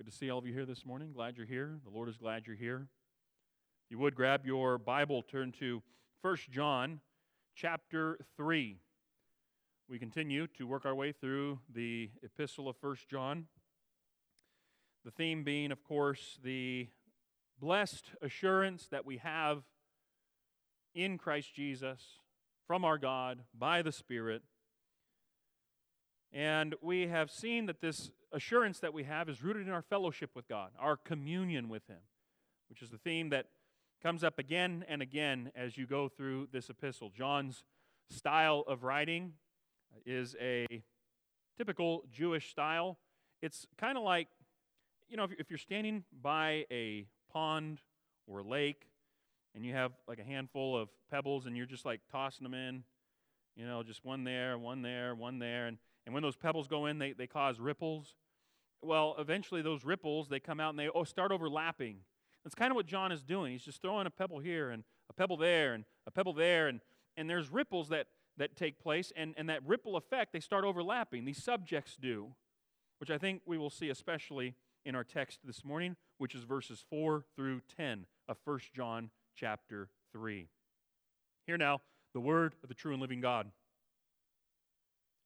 Good to see all of you here this morning. Glad you're here. The Lord is glad you're here. If you would grab your Bible, turn to 1 John chapter 3. We continue to work our way through the epistle of 1 John. The theme being, of course, the blessed assurance that we have in Christ Jesus from our God by the Spirit. And we have seen that this assurance that we have is rooted in our fellowship with God, our communion with Him, which is the theme that comes up again and again as you go through this epistle. John's style of writing is a typical Jewish style. It's kind of like, you know, if you're standing by a pond or a lake and you have like a handful of pebbles and you're just like tossing them in, you know, just one there, one there, one there, and and when those pebbles go in, they, they cause ripples. Well, eventually those ripples, they come out and they oh, start overlapping. That's kind of what John is doing. He's just throwing a pebble here and a pebble there and a pebble there. And, and there's ripples that, that take place. And, and that ripple effect, they start overlapping. These subjects do, which I think we will see especially in our text this morning, which is verses 4 through 10 of 1 John chapter 3. Here now, the word of the true and living God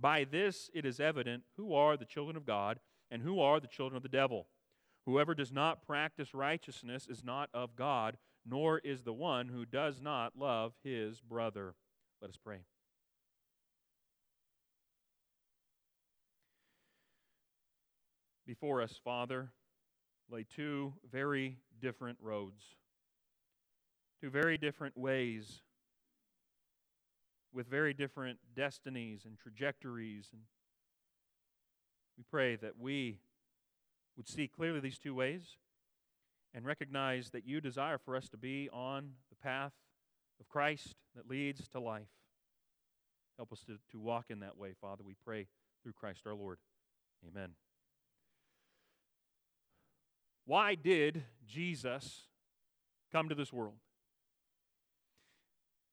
By this it is evident who are the children of God and who are the children of the devil. Whoever does not practice righteousness is not of God, nor is the one who does not love his brother. Let us pray. Before us, Father, lay two very different roads, two very different ways with very different destinies and trajectories. And we pray that we would see clearly these two ways and recognize that you desire for us to be on the path of Christ that leads to life. Help us to, to walk in that way, Father. We pray through Christ our Lord. Amen. Why did Jesus come to this world?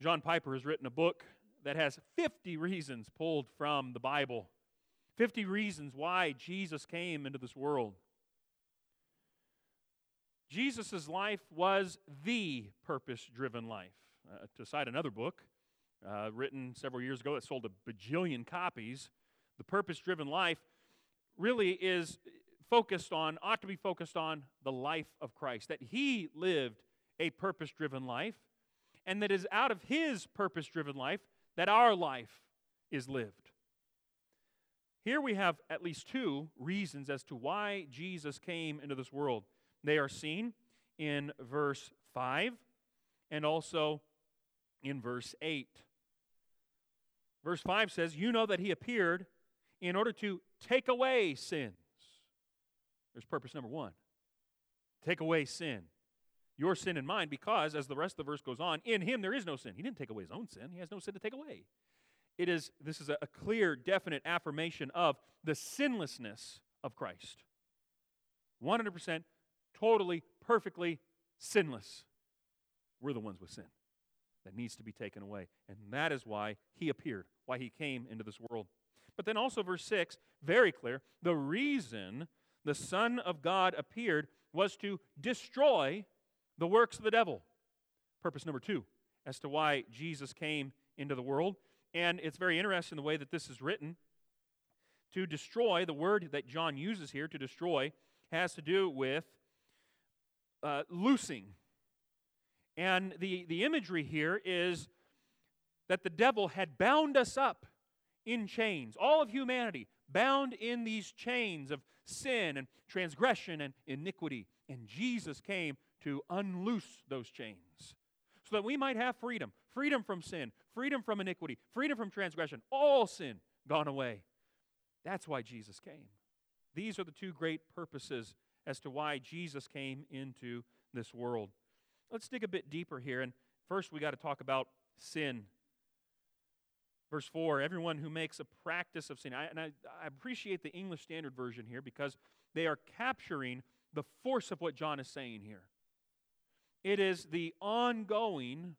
John Piper has written a book that has 50 reasons pulled from the Bible. 50 reasons why Jesus came into this world. Jesus' life was the purpose driven life. Uh, to cite another book uh, written several years ago that sold a bajillion copies, The Purpose Driven Life really is focused on, ought to be focused on the life of Christ, that he lived a purpose driven life, and that is out of his purpose driven life that our life is lived. Here we have at least two reasons as to why Jesus came into this world. They are seen in verse 5 and also in verse 8. Verse 5 says, You know that he appeared in order to take away sins. There's purpose number one take away sin. Your sin and mine, because, as the rest of the verse goes on, in him there is no sin. He didn't take away his own sin, he has no sin to take away. It is, this is a, a clear, definite affirmation of the sinlessness of Christ. 100% totally, perfectly sinless. We're the ones with sin that needs to be taken away. And that is why he appeared, why he came into this world. But then also, verse 6, very clear the reason the Son of God appeared was to destroy the works of the devil. Purpose number two as to why Jesus came into the world. And it's very interesting the way that this is written. To destroy, the word that John uses here to destroy has to do with uh, loosing. And the, the imagery here is that the devil had bound us up in chains, all of humanity bound in these chains of sin and transgression and iniquity. And Jesus came to unloose those chains so that we might have freedom freedom from sin, freedom from iniquity, freedom from transgression, all sin gone away. That's why Jesus came. These are the two great purposes as to why Jesus came into this world. Let's dig a bit deeper here. And first, we got to talk about sin. Verse 4 Everyone who makes a practice of sin. I, and I, I appreciate the English Standard Version here because they are capturing the force of what John is saying here. It is the ongoing,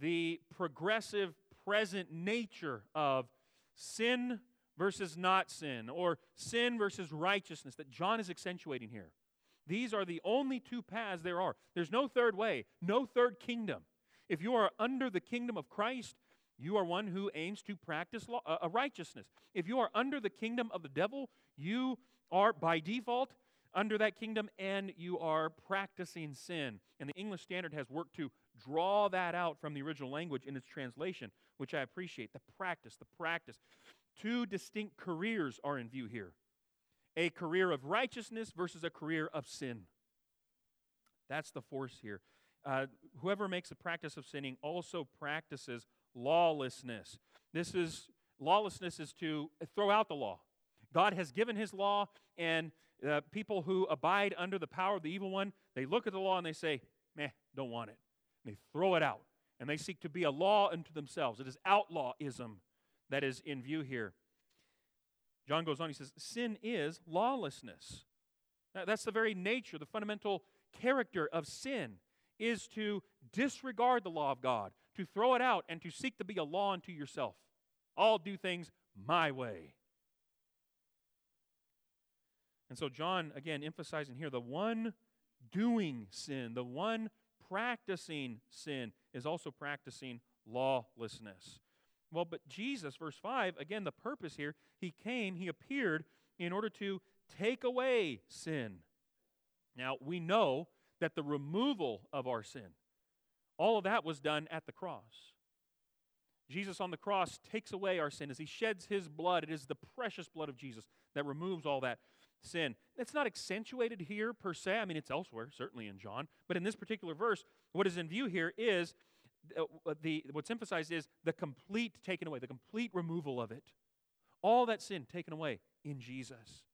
the progressive, present nature of sin versus not sin, or sin versus righteousness that John is accentuating here. These are the only two paths there are. There's no third way, no third kingdom. If you are under the kingdom of Christ, you are one who aims to practice law, uh, righteousness. If you are under the kingdom of the devil, you are by default under that kingdom and you are practicing sin. And the English Standard has worked to draw that out from the original language in its translation, which I appreciate. The practice, the practice. Two distinct careers are in view here a career of righteousness versus a career of sin. That's the force here. Uh, whoever makes a practice of sinning also practices lawlessness. This is lawlessness is to throw out the law. God has given his law, and uh, people who abide under the power of the evil one, they look at the law and they say, meh, don't want it. And they throw it out. And they seek to be a law unto themselves. It is outlawism that is in view here. John goes on, he says, Sin is lawlessness. That's the very nature, the fundamental character of sin is to disregard the law of God, to throw it out, and to seek to be a law unto yourself. All do things my way. And so, John, again, emphasizing here the one doing sin, the one practicing sin, is also practicing lawlessness. Well, but Jesus, verse 5, again, the purpose here, he came, he appeared in order to take away sin. Now, we know that the removal of our sin, all of that was done at the cross. Jesus on the cross takes away our sin as he sheds his blood. It is the precious blood of Jesus that removes all that sin. It's not accentuated here per se. I mean, it's elsewhere, certainly in John. But in this particular verse, what is in view here is the, what's emphasized is the complete taken away, the complete removal of it. All that sin taken away in Jesus.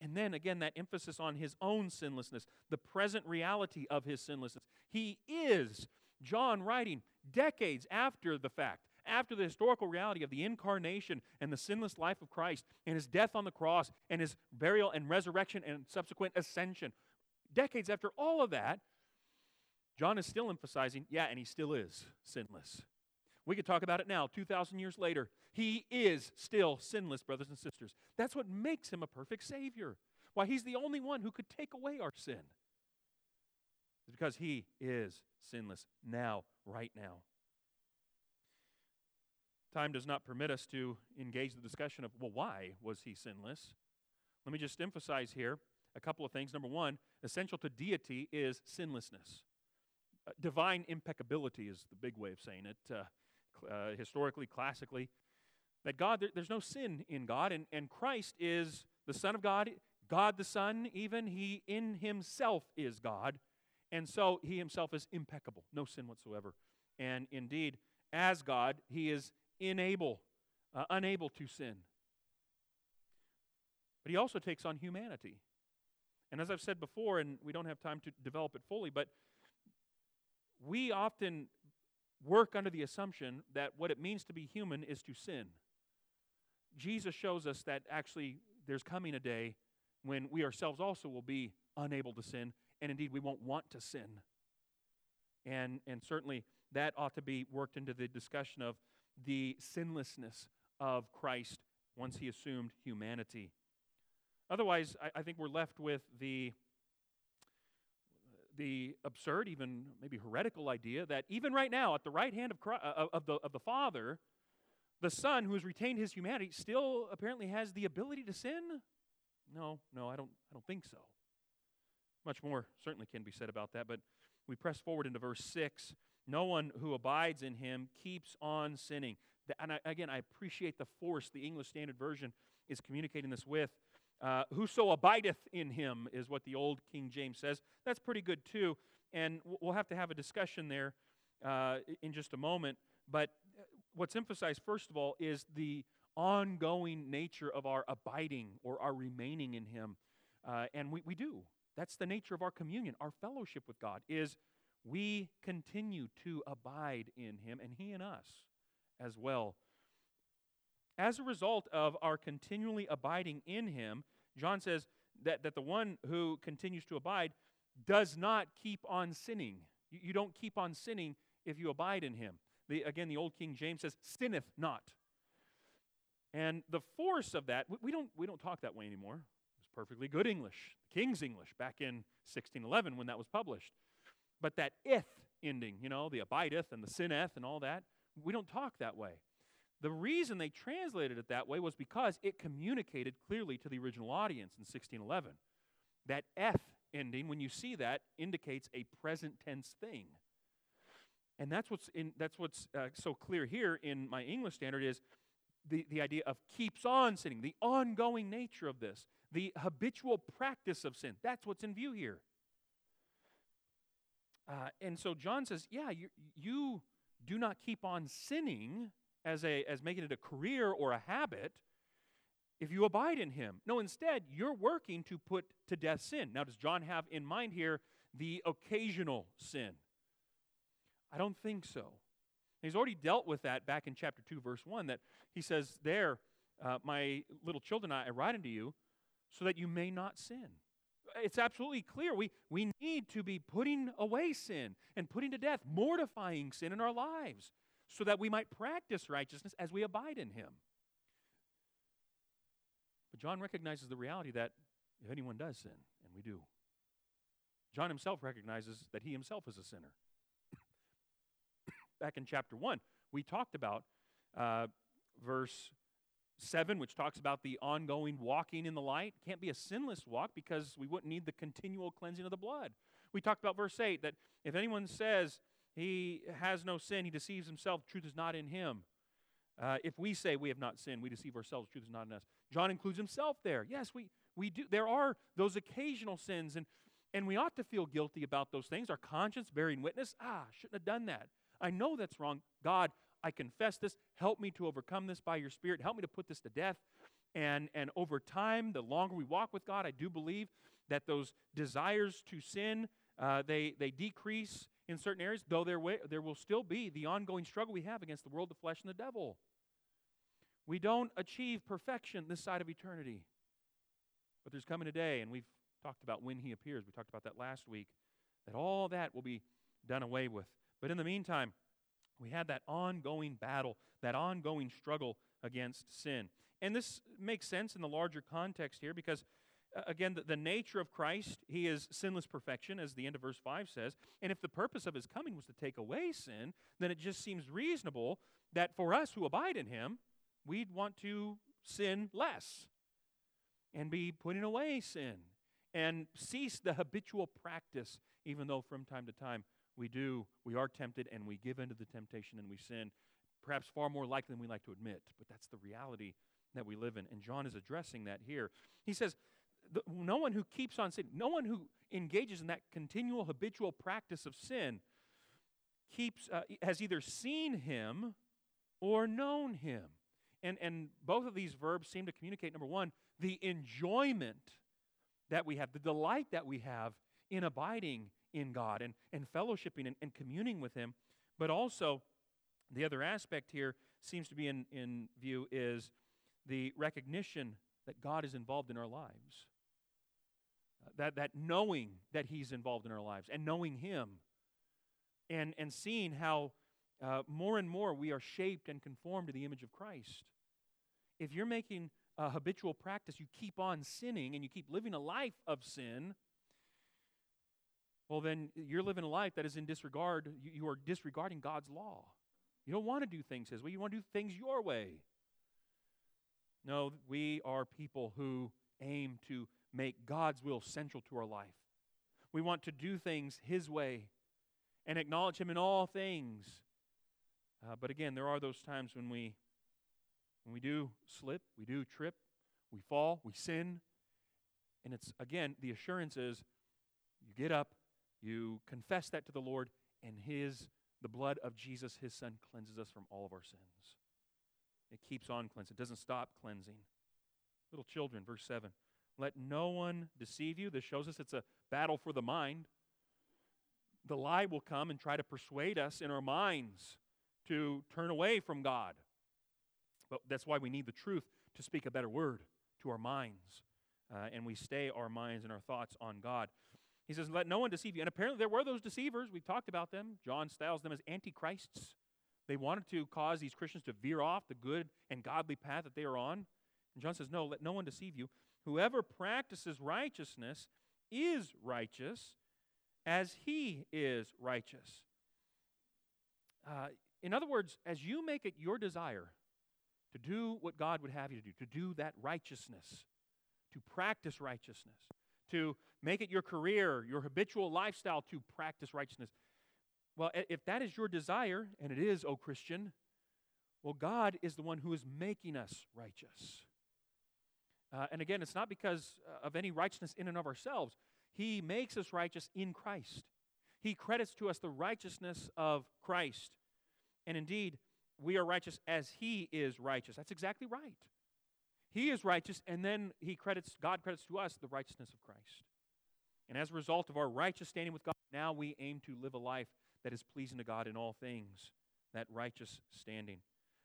And then again, that emphasis on his own sinlessness, the present reality of his sinlessness. He is, John writing decades after the fact, after the historical reality of the incarnation and the sinless life of Christ and his death on the cross and his burial and resurrection and subsequent ascension. Decades after all of that, John is still emphasizing, yeah, and he still is sinless. We could talk about it now, 2,000 years later. He is still sinless, brothers and sisters. That's what makes him a perfect Savior. Why, he's the only one who could take away our sin. It's because he is sinless now, right now. Time does not permit us to engage the discussion of, well, why was he sinless? Let me just emphasize here a couple of things. Number one, essential to deity is sinlessness. Uh, divine impeccability is the big way of saying it, uh, uh, historically, classically. That God, there, there's no sin in God, and, and Christ is the Son of God, God the Son, even. He in himself is God. And so he himself is impeccable, no sin whatsoever. And indeed, as God, he is unable, uh, unable to sin. But he also takes on humanity. And as I've said before, and we don't have time to develop it fully, but we often work under the assumption that what it means to be human is to sin. Jesus shows us that actually there's coming a day when we ourselves also will be unable to sin, and indeed we won't want to sin. And, and certainly that ought to be worked into the discussion of the sinlessness of Christ once he assumed humanity. Otherwise, I, I think we're left with the the absurd, even maybe heretical idea that even right now, at the right hand of, Christ, uh, of, the, of the Father, the Son, who has retained his humanity, still apparently has the ability to sin? No, no, I don't, I don't think so. Much more certainly can be said about that, but we press forward into verse 6. No one who abides in him keeps on sinning. And I, again, I appreciate the force the English Standard Version is communicating this with. Uh, Whoso abideth in him is what the old King James says. That's pretty good too. And we'll have to have a discussion there uh, in just a moment. But uh, what's emphasized, first of all, is the ongoing nature of our abiding or our remaining in him. Uh, and we, we do. That's the nature of our communion. Our fellowship with God is we continue to abide in him and he in us as well. As a result of our continually abiding in him, John says that, that the one who continues to abide does not keep on sinning. You, you don't keep on sinning if you abide in him. The, again, the old King James says, sinneth not. And the force of that, we, we, don't, we don't talk that way anymore. It's perfectly good English, King's English, back in 1611 when that was published. But that ith ending, you know, the abideth and the sinneth and all that, we don't talk that way. The reason they translated it that way was because it communicated clearly to the original audience in 1611. That F ending, when you see that, indicates a present tense thing. And that's what's, in, that's what's uh, so clear here in my English standard is the, the idea of keeps on sinning, the ongoing nature of this, the habitual practice of sin. That's what's in view here. Uh, and so John says, yeah, you, you do not keep on sinning as, a, as making it a career or a habit if you abide in him. No, instead, you're working to put to death sin. Now, does John have in mind here the occasional sin? I don't think so. He's already dealt with that back in chapter 2, verse 1, that he says, There, uh, my little children, I write unto you so that you may not sin it's absolutely clear. We, we need to be putting away sin and putting to death, mortifying sin in our lives so that we might practice righteousness as we abide in Him. But John recognizes the reality that if anyone does sin, and we do, John himself recognizes that he himself is a sinner. Back in chapter 1, we talked about uh, verse 7, which talks about the ongoing walking in the light, can't be a sinless walk because we wouldn't need the continual cleansing of the blood. We talked about verse 8 that if anyone says he has no sin, he deceives himself, truth is not in him. Uh, if we say we have not sinned, we deceive ourselves, truth is not in us. John includes himself there. Yes, we, we do. There are those occasional sins, and, and we ought to feel guilty about those things. Our conscience bearing witness, ah, shouldn't have done that. I know that's wrong. God, I confess this. Help me to overcome this by your Spirit. Help me to put this to death. And, and over time, the longer we walk with God, I do believe that those desires to sin, uh, they, they decrease in certain areas, though there, way, there will still be the ongoing struggle we have against the world, the flesh, and the devil. We don't achieve perfection this side of eternity. But there's coming a day, and we've talked about when he appears. We talked about that last week, that all that will be done away with. But in the meantime, we had that ongoing battle, that ongoing struggle against sin. And this makes sense in the larger context here because, uh, again, the, the, nature of Christ, he is sinless perfection, as the end of verse 5 says. And if the purpose of his coming was to take away sin, then it just seems reasonable that for us who abide in him, we'd want to sin less and be putting away sin and cease the habitual practice, even though from time to time we do, we are tempted and we give into the temptation and we sin, perhaps far more likely than we like to admit. But that's the reality that we live in. And John is addressing that here. He says, No one who keeps on sin, no one who engages in that continual habitual practice of sin keeps uh, has either seen him or known him. And, and both of these verbs seem to communicate number one, the enjoyment that we have, the delight that we have in abiding in God and, and fellowshipping and, and communing with Him. But also, the other aspect here seems to be in, in view is the recognition that God is involved in our lives. Uh, that, that knowing that He's involved in our lives and knowing Him and, and seeing how uh, more and more we are shaped and conformed to the image of Christ. If you're making a habitual practice, you keep on sinning and you keep living a life of sin, well, then you're living a life that is in disregard. You, are disregarding God's law. You don't want to do things His way, you want to do things your way. No, we are people who aim to make God's will central to our life. We want to do things His way and acknowledge Him in all things. Uh, but again, there are those times when we when we do slip, we do trip, we fall, we sin. And it's, again, the assurance is you get up, you confess that to the Lord, and His, the blood of Jesus, His Son, cleanses us from all of our sins. It keeps on cleansing, it doesn't stop cleansing. Little children, verse 7. Let no one deceive you. This shows us it's a battle for the mind. The lie will come and try to persuade us in our minds to turn away from God. But that's why we need the truth to speak a better word to our minds. Uh, and we stay our minds and our thoughts on God. He says, Let no one deceive you. And apparently there were those deceivers. We've talked about them. John styles them as antichrists. They wanted to cause these Christians to veer off the good and godly path that they are on. And John says, No, let no one deceive you. Whoever practices righteousness is righteous as he is righteous. Uh, in other words, as you make it your desire to do what God would have you to do, to do that righteousness, to practice righteousness, to make it your career, your habitual lifestyle to practice righteousness. Well, if that is your desire, and it is, O Christian, well, God is the one who is making us righteous. Uh, and again, it's not because uh, of any righteousness in and of ourselves. He makes us righteous in Christ. He credits to us the righteousness of Christ. And indeed, we are righteous as he is righteous. That's exactly right. He is righteous, and then he credits, God credits to us the righteousness of Christ. And as a result of our righteous standing with God, now we aim to live a life that is pleasing to God in all things, that righteous standing.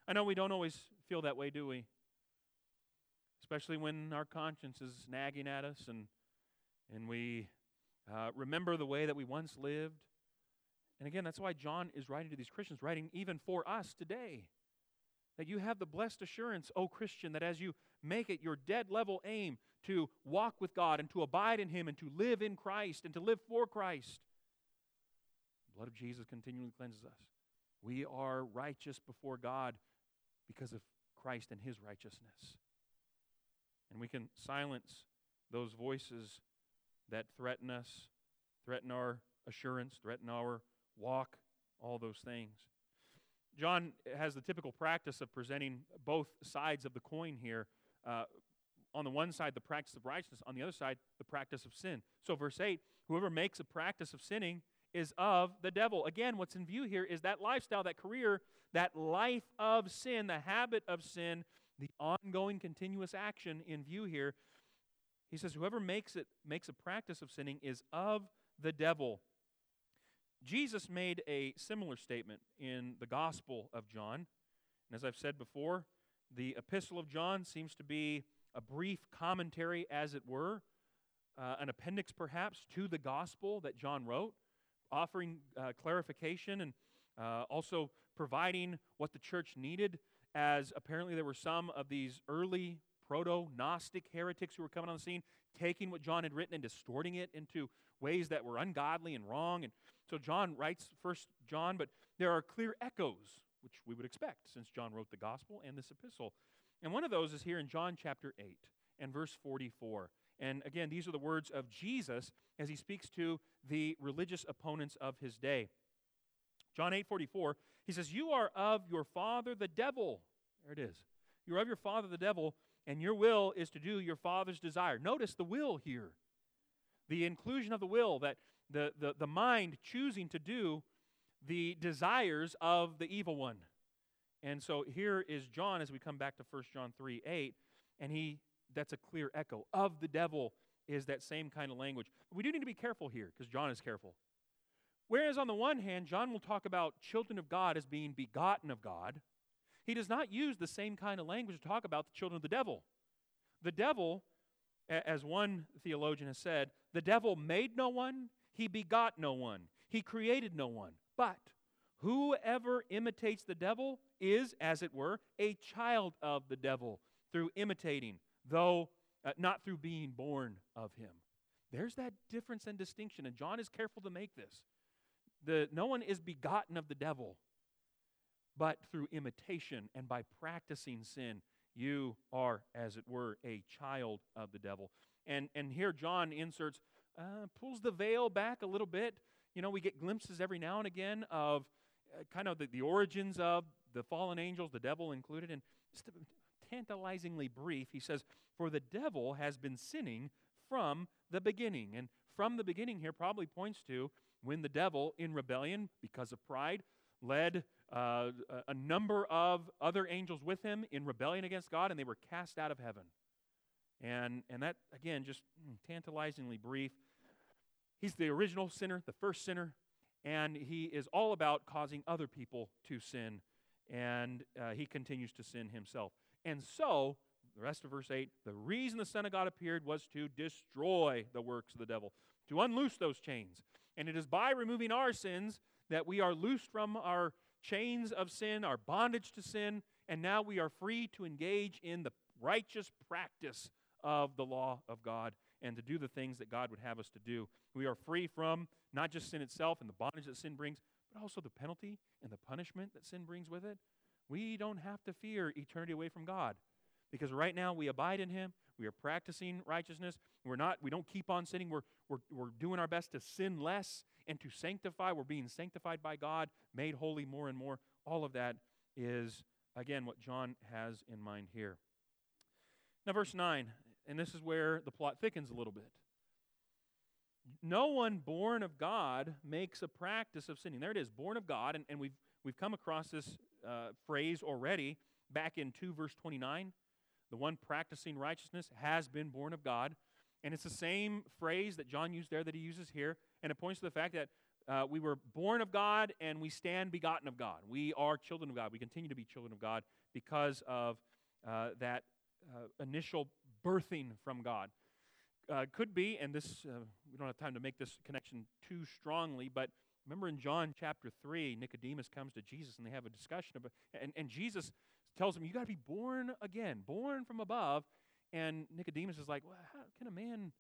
I know we don't always feel that way, do we? Especially when our conscience is nagging at us and, and we uh, remember the way that we once lived and again, that's why John is writing to these Christians, writing even for us today. That you have the blessed assurance, O Christian, that as you make it your dead level aim to walk with God and to abide in Him and to live in Christ and to live for Christ, the blood of Jesus continually cleanses us. We are righteous before God because of Christ and His righteousness. And we can silence those voices that threaten us, threaten our assurance, threaten our walk, all those things. John has the typical practice of presenting both sides of the coin here. Uh, on the one side, the practice of righteousness, on the other side, the practice of sin. So, verse 8 whoever makes a practice of sinning is of the devil. Again, what's in view here is that lifestyle, that career, that life of sin, the habit of sin, the ongoing continuous action in view here. He says, whoever makes it makes a practice of sinning is of the devil. Jesus made a similar statement in the Gospel of John. And as I've said before, the Epistle of John seems to be a brief commentary, as it were, uh, an appendix perhaps to the Gospel that John wrote, offering uh, clarification and uh, also providing what the church needed, as apparently there were some of these early proto Gnostic heretics who were coming on the scene, taking what John had written and distorting it into ways that were ungodly and wrong. And so John writes First John, but there are clear echoes, which we would expect since John wrote the gospel and this epistle. And one of those is here in John chapter 8 and verse 44. And again, these are the words of Jesus as he speaks to the religious opponents of his day. John 8 44, he says, You are of your father the devil. There it is. You're of your father the devil, and your will is to do your father's desire. Notice the will here. The inclusion of the will, that the, the, the mind choosing to do the desires of the evil one. And so here is John as we come back to 1 John 3 8, and he that's a clear echo of the devil is that same kind of language. We do need to be careful here because John is careful. Whereas on the one hand, John will talk about children of God as being begotten of God, he does not use the same kind of language to talk about the children of the devil. The devil, as one theologian has said, the devil made no one, he begot no one, he created no one. But whoever imitates the devil is, as it were, a child of the devil through imitating, though uh, not through being born of him. There's that difference and distinction, and John is careful to make this. The, no one is begotten of the devil, but through imitation and by practicing sin, you are, as it were, a child of the devil. And, and here John inserts uh, pulls the veil back a little bit. You know, we get glimpses every now and again of uh, kind of the, the origins of the fallen angels, the devil included. And just tantalizingly brief, he says, For the devil has been sinning from the beginning. And from the beginning here probably points to when the devil, in rebellion because of pride, led uh, a number of other angels with him in rebellion against God, and they were cast out of heaven. And, and that, again, just hmm, tantalizingly brief. He's the original sinner, the first sinner, and he is all about causing other people to sin, and uh, he continues to sin himself. And so, the rest of verse 8 the reason the Son of God appeared was to destroy the works of the devil, to unloose those chains. And it is by removing our sins that we are loosed from our chains of sin, our bondage to sin, and now we are free to engage in the righteous practice of the law of God and to do the things that God would have us to do. We are free from not just sin itself and the bondage that sin brings, but also the penalty and the punishment that sin brings with it. We don't have to fear eternity away from God because right now we abide in Him. We are practicing righteousness. We're not, we don't keep on sinning. We're, we're, we're doing our best to sin less and to sanctify. We're being sanctified by God, made holy more and more. All of that is, again, what John has in mind here. Now, verse 9 and this is where the plot thickens a little bit. No one born of God makes a practice of sinning. There it is, born of God. And, and we've, we've come across this uh, phrase already back in 2 verse 29. The one practicing righteousness has been born of God. And it's the same phrase that John used there that he uses here. And it points to the fact that uh, we were born of God and we stand begotten of God. We are children of God. We continue to be children of God because of uh, that uh, initial birthing from God. Uh, could be, and this, uh, we don't have time to make this connection too strongly, but remember in John chapter 3, Nicodemus comes to Jesus and they have a discussion about, and, and Jesus tells him, You got to be born again, born from above. And Nicodemus is like, Well, how can a man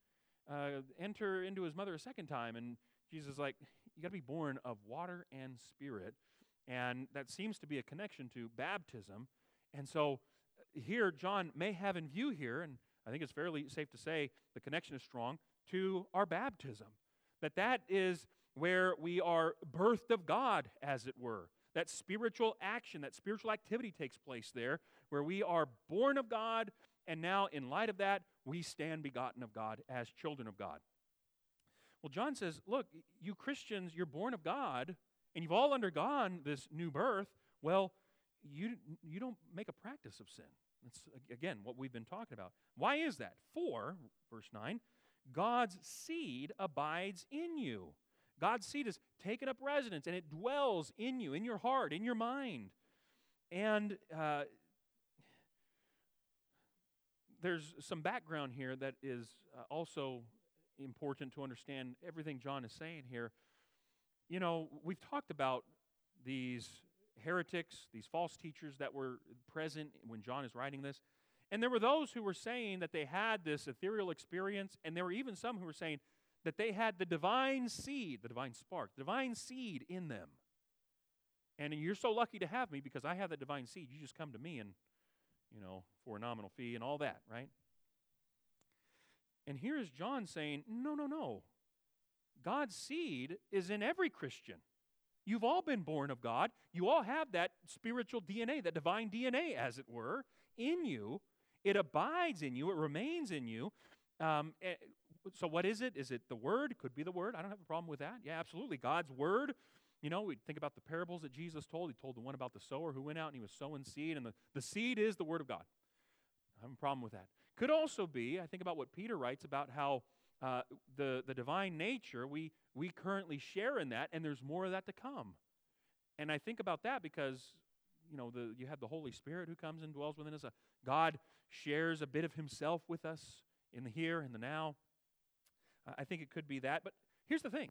uh, enter into his mother a second time? And Jesus is like, You got to be born of water and spirit. And that seems to be a connection to baptism. And so uh, here, John may have in view here, and I think it's fairly safe to say the connection is strong to our baptism. That that is where we are birthed of God, as it were. That spiritual action, that spiritual activity takes place there, where we are born of God, and now, in light of that, we stand begotten of God as children of God. Well, John says, Look, you Christians, you're born of God, and you've all undergone this new birth. Well, you, you don't make a practice of sin. That's, again, what we've been talking about. Why is that? For, verse 9, God's seed abides in you. God's seed has taken up residence and it dwells in you, in your heart, in your mind. And uh, there's some background here that is uh, also important to understand everything John is saying here. You know, we've talked about these heretics, these false teachers that were present when John is writing this. And there were those who were saying that they had this ethereal experience, and there were even some who were saying that they had the divine seed, the divine spark, the divine seed in them. And you're so lucky to have me because I have that divine seed. You just come to me and, you know, for a nominal fee and all that, right? And here is John saying, no, no, no. God's seed is in every Christian. You've all been born of God. You all have that spiritual DNA, that divine DNA, as it were, in you. It abides in you, it remains in you. Um, eh, so, what is it? Is it the Word? Could be the Word. I don't have a problem with that. Yeah, absolutely. God's Word. You know, we think about the parables that Jesus told. He told the one about the sower who went out and he was sowing seed, and the, the seed is the Word of God. I have a problem with that. Could also be, I think about what Peter writes about how uh, the, the divine nature, we, we currently share in that, and there's more of that to come. And I think about that because, you know, the, you have the Holy Spirit who comes and dwells within us. Uh, God shares a bit of himself with us in the here and the now. Uh, I think it could be that. But here's the thing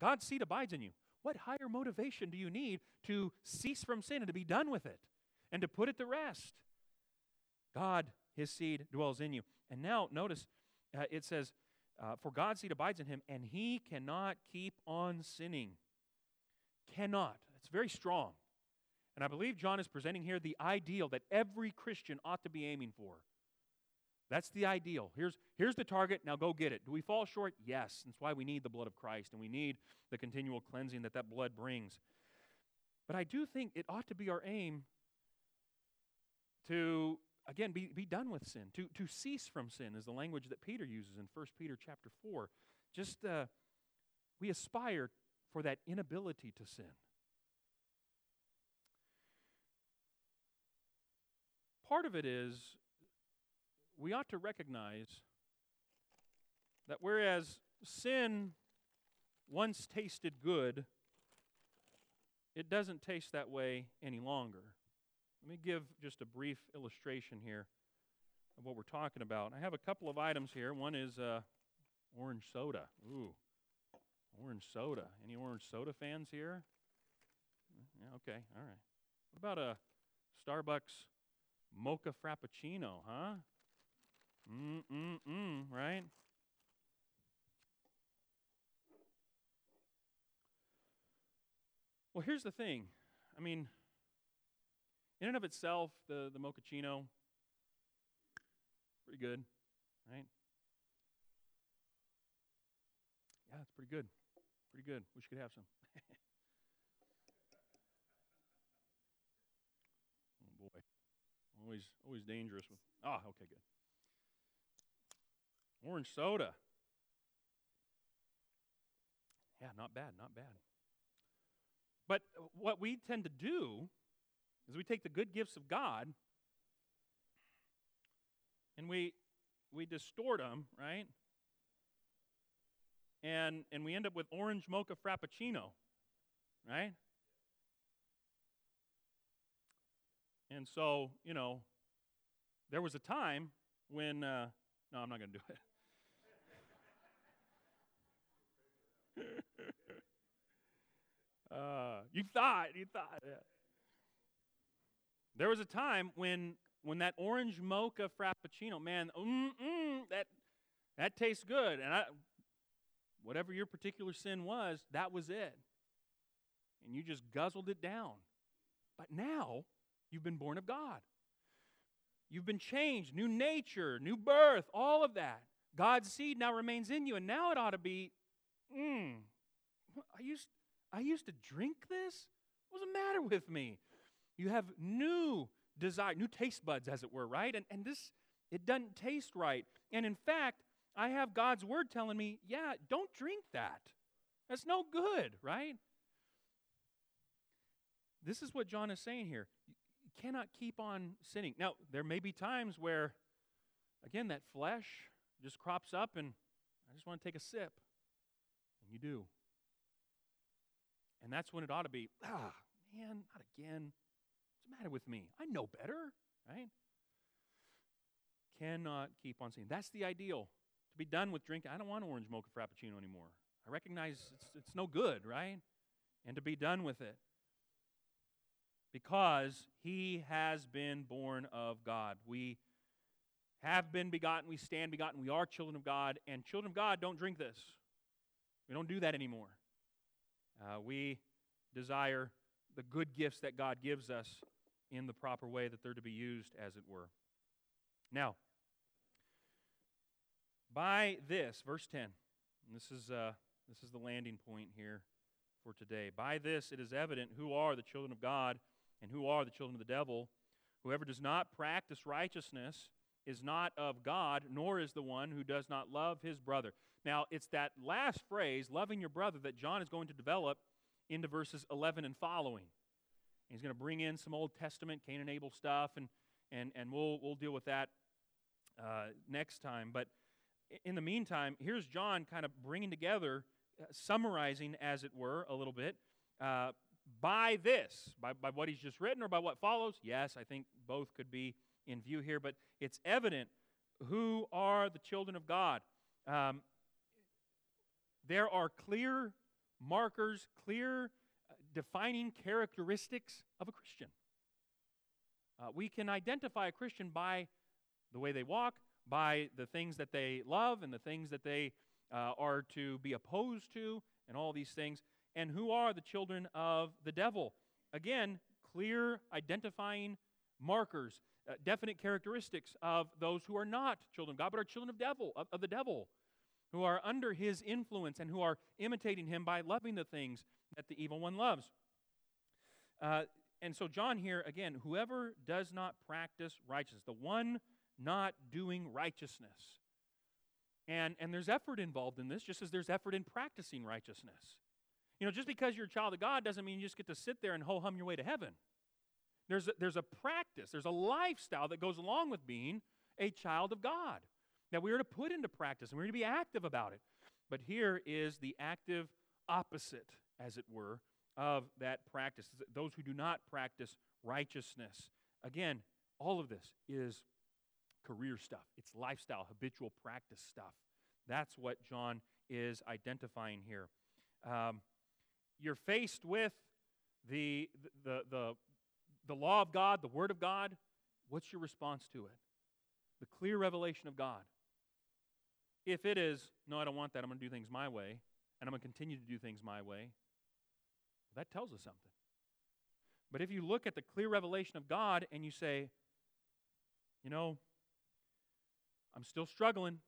God's seed abides in you. What higher motivation do you need to cease from sin and to be done with it and to put it to rest? God, his seed, dwells in you. And now, notice uh, it says, uh, For God's seed abides in him, and he cannot keep on sinning. Cannot. It's very strong. And I believe John is presenting here the ideal that every Christian ought to be aiming for. That's the ideal. Here's, here's the target. Now go get it. Do we fall short? Yes. That's why we need the blood of Christ and we need the continual cleansing that that blood brings. But I do think it ought to be our aim to, again, be, be done with sin, to, to cease from sin, is the language that Peter uses in 1 Peter chapter 4. Just, uh, we aspire for that inability to sin. Part of it is we ought to recognize that whereas sin once tasted good, it doesn't taste that way any longer. Let me give just a brief illustration here of what we're talking about. I have a couple of items here. One is uh, orange soda. Ooh, orange soda. Any orange soda fans here? Yeah, okay, all right. What about a Starbucks mocha frappuccino, huh? Mm mm mm, right? Well, here's the thing. I mean, in and of itself, the, the mochaccino, pretty good, right? Yeah, it's pretty good. Pretty good. Wish you could have some. oh boy. Always always dangerous with Ah, okay, good. Orange soda. Yeah, not bad, not bad. But what we tend to do is we take the good gifts of God and we we distort them, right? And and we end up with orange mocha frappuccino, right? And so, you know, there was a time when uh, no, I'm not going to do it. uh, you thought, you thought. Yeah. There was a time when when that orange mocha frappuccino, man, that that tastes good, and I, whatever your particular sin was, that was it, and you just guzzled it down. But now you've been born of God. You've been changed, new nature, new birth, all of that. God's seed now remains in you, and now it ought to be, mm, I used, I used to drink this? What's the matter with me? You have new desire, new taste buds, as it were, right? And, and this, it doesn't taste right. And in fact, I have God's word telling me, yeah, don't drink that. That's no good, right? This is what John is saying here. You cannot keep on sinning. Now, there may be times where, again, that flesh just crops up and I just want to take a sip. And you do. And that's when it ought to be, ah, man, not again. The matter with me? I know better, right? Cannot keep on saying. That's the ideal. To be done with drinking. I don't want orange mocha frappuccino anymore. I recognize it's, it's no good, right? And to be done with it. Because he has been born of God. We have been begotten, we stand begotten, we are children of God, and children of God don't drink this. We don't do that anymore. Uh, we desire the good gifts that God gives us in the proper way that they're to be used, as it were. Now, by this, verse 10, this is, uh, this is the landing point here for today. By this it is evident who are the children of God and who are the children of the devil. Whoever does not practice righteousness is not of God, nor is the one who does not love his brother. Now, it's that last phrase, loving your brother, that John is going to develop into verses 11 and following. He's going to bring in some Old Testament Cain and Abel stuff, and, and, and we'll, we'll deal with that uh, next time. But in the meantime, here's John kind of bringing together, uh, summarizing, as it were, a little bit. Uh, by this, by, by what he's just written or by what follows? Yes, I think both could be in view here, but it's evident who are the children of God. Um, there are clear markers, clear defining characteristics of a Christian. Uh, we can identify a Christian by the way they walk, by the things that they love and the things that they uh, are to be opposed to, and all these things. And who are the children of the devil? Again, clear identifying markers. uh, definite characteristics of those who are not children of God, but are children of devil of, of the devil, who are under his influence and who are imitating him by loving the things that the evil one loves. Uh, and so John here again, whoever does not practice righteousness, the one not doing righteousness. And, and there's effort involved in this, just as there's effort in practicing righteousness. You know, just because you're a child of God doesn't mean you just get to sit there and ho hum your way to heaven. There's a, there's a practice, there's a lifestyle that goes along with being a child of God that we are to put into practice and we're going to be active about it. But here is the active opposite, as it were, of that practice. Those who do not practice righteousness. Again, all of this is career stuff, it's lifestyle, habitual practice stuff. That's what John is identifying here. Um, you're faced with the, the, the, the law of God, the Word of God, what's your response to it? The clear revelation of God. If it is, no, I don't want that, I'm going to do things my way, and I'm going to continue to do things my way, that tells us something. But if you look at the clear revelation of God and you say, you know, I'm still struggling,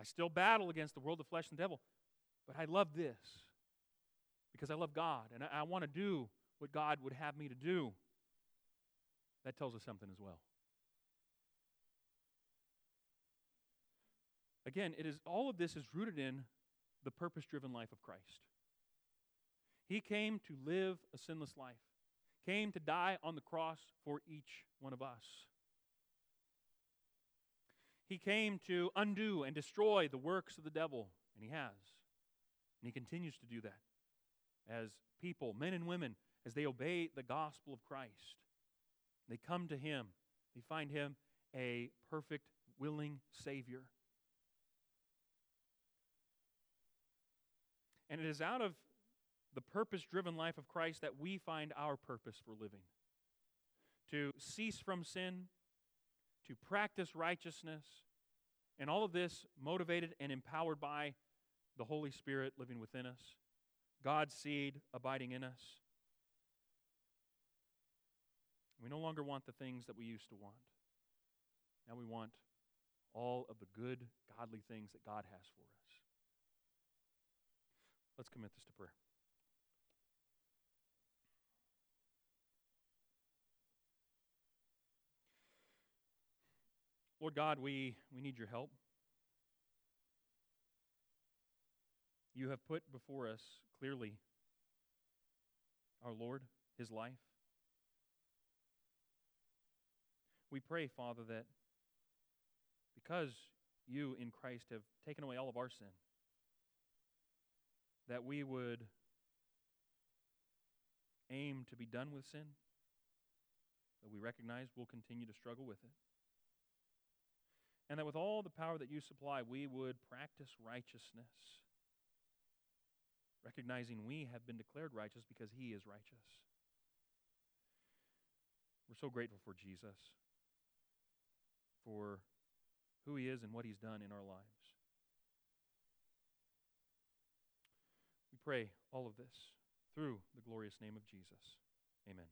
I still battle against the world, the flesh, and the devil, but I love this because I love God and I, I want to do what God would have me to do. That tells us something as well. Again, it is all of this is rooted in the purpose-driven life of Christ. He came to live a sinless life, came to die on the cross for each one of us. He came to undo and destroy the works of the devil, and he has. And he continues to do that as people, men and women, as they obey the gospel of Christ. They come to Him, they find Him a perfect, willing Savior. And it is out of the purpose driven life of Christ that we find our purpose for living. To cease from sin, to practice righteousness, and all of this motivated and empowered by the Holy Spirit living within us, God's seed abiding in us. We no longer want the things that we used to want. Now we want all of the good, godly things that God has for us. Let's commit this to prayer. Lord God, we, we need your help. You have put before us clearly our Lord, his life. We pray, Father, that because you in Christ have taken away all of our sin, that we would aim to be done with sin, that we recognize we'll continue to struggle with it and that with all the power that you supply, we would practice righteousness, recognizing we have been declared righteous because he is righteous. We're so grateful for Jesus, for who he is and what he's done in our lives. We pray all of this through the glorious name of Jesus. Amen.